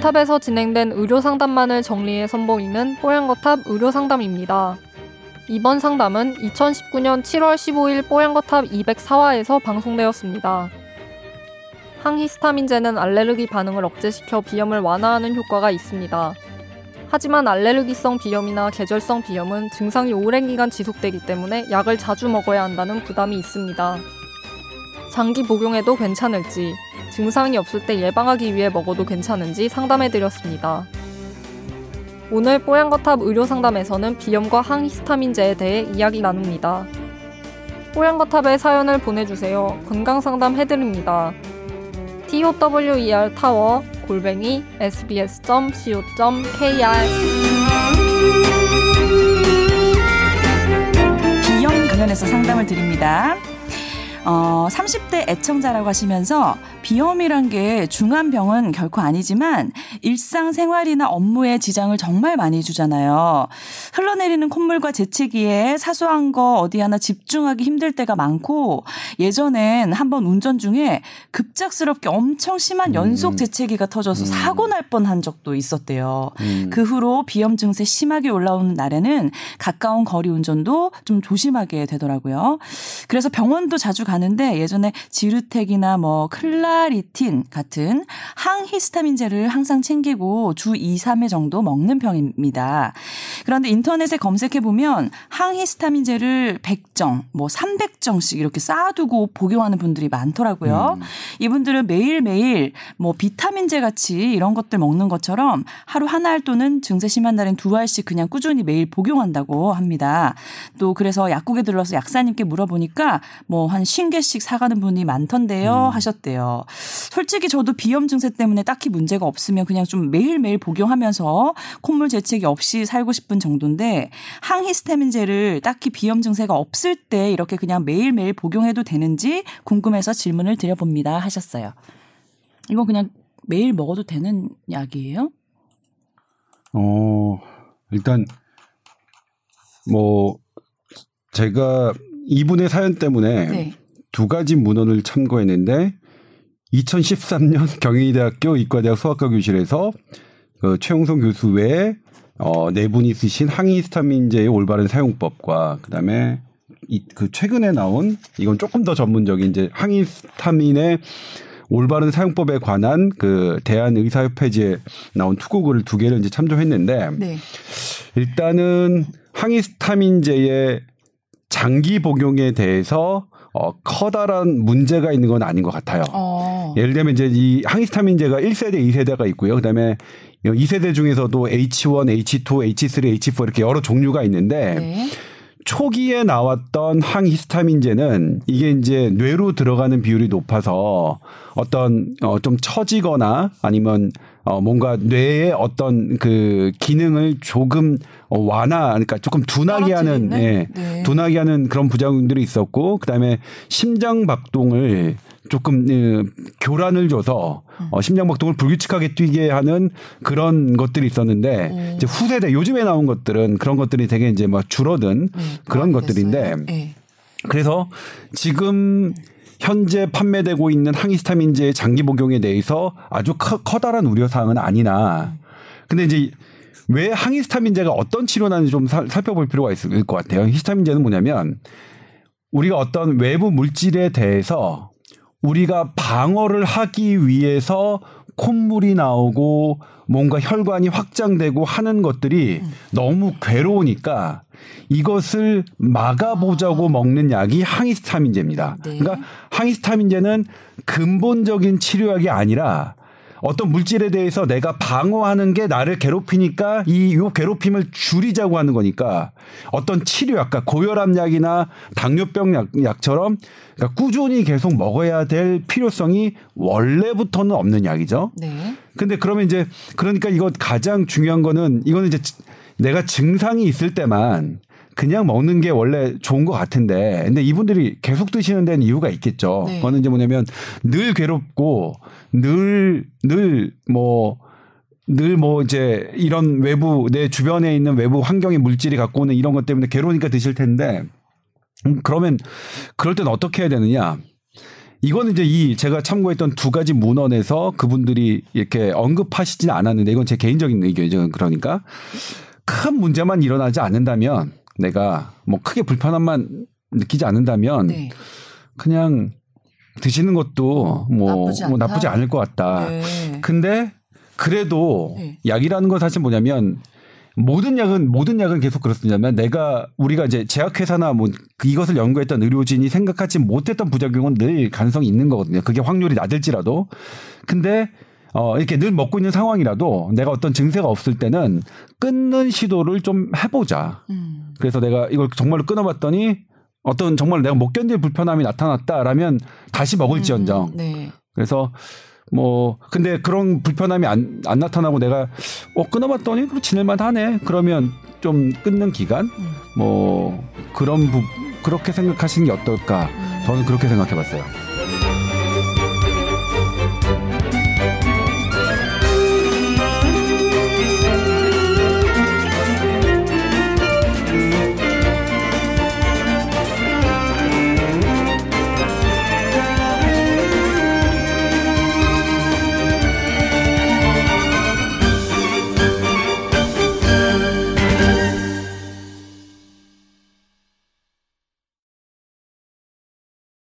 뽀얀거탑에서 진행된 의료 상담만을 정리해 선보이는 뽀얀거탑 의료 상담입니다. 이번 상담은 2019년 7월 15일 뽀얀거탑 204화에서 방송되었습니다. 항히스타민제는 알레르기 반응을 억제시켜 비염을 완화하는 효과가 있습니다. 하지만 알레르기성 비염이나 계절성 비염은 증상이 오랜 기간 지속되기 때문에 약을 자주 먹어야 한다는 부담이 있습니다. 장기 복용해도 괜찮을지, 증상이 없을 때 예방하기 위해 먹어도 괜찮은지 상담해드렸습니다. 오늘 뽀얀거탑 의료상담에서는 비염과 항히스타민제에 대해 이야기 나눕니다. 뽀얀거탑에 사연을 보내주세요. 건강상담 해드립니다. tower 타워 골뱅이 sbs.co.kr 비염 관련해서 상담을 드립니다. 어, 30대 애청자라고 하시면서 비염이란 게 중한 병은 결코 아니지만 일상생활이나 업무에 지장을 정말 많이 주잖아요. 흘러내리는 콧물과 재채기에 사소한 거 어디 하나 집중하기 힘들 때가 많고 예전엔 한번 운전 중에 급작스럽게 엄청 심한 연속 음. 재채기가 터져서 음. 사고 날 뻔한 적도 있었대요. 음. 그 후로 비염 증세 심하게 올라오는 날에는 가까운 거리 운전도 좀 조심하게 되더라고요. 그래서 병원도 자주 가는데 예전에 지르텍이나 뭐 클라리틴 같은 항히스타민제를 항상 챙기고 주 2, 3회 정도 먹는 편입니다. 그런데 인터넷에 검색해 보면 항히스타민제를 100정, 뭐 300정씩 이렇게 쌓아두고 복용하는 분들이 많더라고요. 음. 이분들은 매일매일 뭐 비타민제 같이 이런 것들 먹는 것처럼 하루 한 알 또는 증세 심한 날엔 두 알씩 그냥 꾸준히 매일 복용한다고 합니다. 또 그래서 약국에 들러서 약사님께 물어보니까 뭐한 50개씩 사가는 분이 많던데요. 음. 하셨대요. 솔직히 저도 비염 증세 때문에 딱히 문제가 없으면 그냥 좀 매일매일 복용하면서 콧물 재채기 없이 살고 싶은 정도인데 항히스타민제를 딱히 비염 증세가 없을 때 이렇게 그냥 매일매일 복용해도 되는지 궁금해서 질문을 드려봅니다. 하셨어요. 이건 그냥 매일 먹어도 되는 약이에요? 어, 일단 뭐 제가 이분의 사연 때문에 네. 두 가지 문헌을 참고했는데 2013년 경희대학교 이과대학 수학과 교실에서 그 최용성 교수 외에 어, 네 분이 쓰신 항히스타민제의 올바른 사용법과 그다음에 이, 그 최근에 나온 이건 조금 더 전문적인 이제 항히스타민의 올바른 사용법에 관한 그 대한 의사협회지에 나온 투고글을 두 개를 이제 참조했는데 네. 일단은 항히스타민제의 장기 복용에 대해서 어, 커다란 문제가 있는 건 아닌 것 같아요. 어. 예를 들면 이제 이 항히스타민제가 1세대, 2세대가 있고요. 그다음에 2세대 중에서도 H1, H2, H3, H4 이렇게 여러 종류가 있는데 네. 초기에 나왔던 항히스타민제는 이게 이제 뇌로 들어가는 비율이 높아서 어떤 어 좀 처지거나 아니면 어 뭔가 뇌의 어떤 그 기능을 조금 어 완화 그러니까 조금 둔하게 하는 예. 네. 둔하게 하는 그런 부작용들이 있었고 그다음에 심장 박동을 조금 어, 교란을 줘서 어, 심장 박동을 불규칙하게 뛰게 하는 그런 것들이 있었는데 오. 이제 후세대 요즘에 나온 것들은 그런 것들이 되게 이제 막 줄어든 네, 그런 것들인데 네. 그래서 지금 현재 판매되고 있는 항히스타민제의 장기 복용에 대해서 아주 커, 커다란 우려 사항은 아니나 근데 이제 왜 항히스타민제가 어떤 치료나는지 좀 살, 살펴볼 필요가 있을 것 같아요. 히스타민제는 뭐냐면 우리가 어떤 외부 물질에 대해서 우리가 방어를 하기 위해서 콧물이 나오고 뭔가 혈관이 확장되고 하는 것들이 음. 너무 괴로우니까 이것을 막아보자고 아. 먹는 약이 항히스타민제입니다. 네. 그러니까 항히스타민제는 근본적인 치료약이 아니라 어떤 물질에 대해서 내가 방어하는 게 나를 괴롭히니까 이 요 괴롭힘을 줄이자고 하는 거니까 어떤 치료약, 그러니까 고혈압 약이나 당뇨병 약, 약처럼 그러니까 꾸준히 계속 먹어야 될 필요성이 원래부터는 없는 약이죠. 네. 근데 그러면 이제 그러니까 이거 가장 중요한 거는 이거는 이제 내가 증상이 있을 때만 그냥 먹는 게 원래 좋은 것 같은데 근데 이분들이 계속 드시는 데는 이유가 있겠죠. 네. 그거는 이제 뭐냐면 늘 괴롭고 늘 늘 뭐 늘뭐 이제 이런 외부 내 주변에 있는 외부 환경의 물질이 갖고 오는 이런 것 때문에 괴로우니까 드실 텐데 음, 그러면 그럴 때는 어떻게 해야 되느냐? 이거는 이제 이 제가 참고했던 두 가지 문헌에서 그분들이 이렇게 언급하시지는 않았는데 이건 제 개인적인 의견이죠. 그러니까 큰 문제만 일어나지 않는다면 내가 뭐 크게 불편함만 느끼지 않는다면 네. 그냥 드시는 것도 뭐 나쁘지, 뭐 나쁘지 않을 것 같다. 네. 근데 그래도 네. 약이라는 건 사실 뭐냐면 모든 약은 모든 약은 계속 그렇습니다만 내가 우리가 이제 제약회사나 뭐 이것을 연구했던 의료진이 생각하지 못했던 부작용은 늘 가능성이 있는 거거든요. 그게 확률이 낮을지라도. 근데 어 이렇게 늘 먹고 있는 상황이라도 내가 어떤 증세가 없을 때는 끊는 시도를 좀 해보자. 음. 그래서 내가 이걸 정말로 끊어봤더니 어떤 정말 내가 못 견딜 불편함이 나타났다라면 다시 먹을지언정. 음, 네. 그래서 뭐 근데 그런 불편함이 안, 안 나타나고 내가 어 끊어봤더니 그럼 지낼만 하네 그러면 좀 끊는 기간 음. 뭐 그런 부 그렇게 생각하시는 게 어떨까 저는 그렇게 생각해봤어요.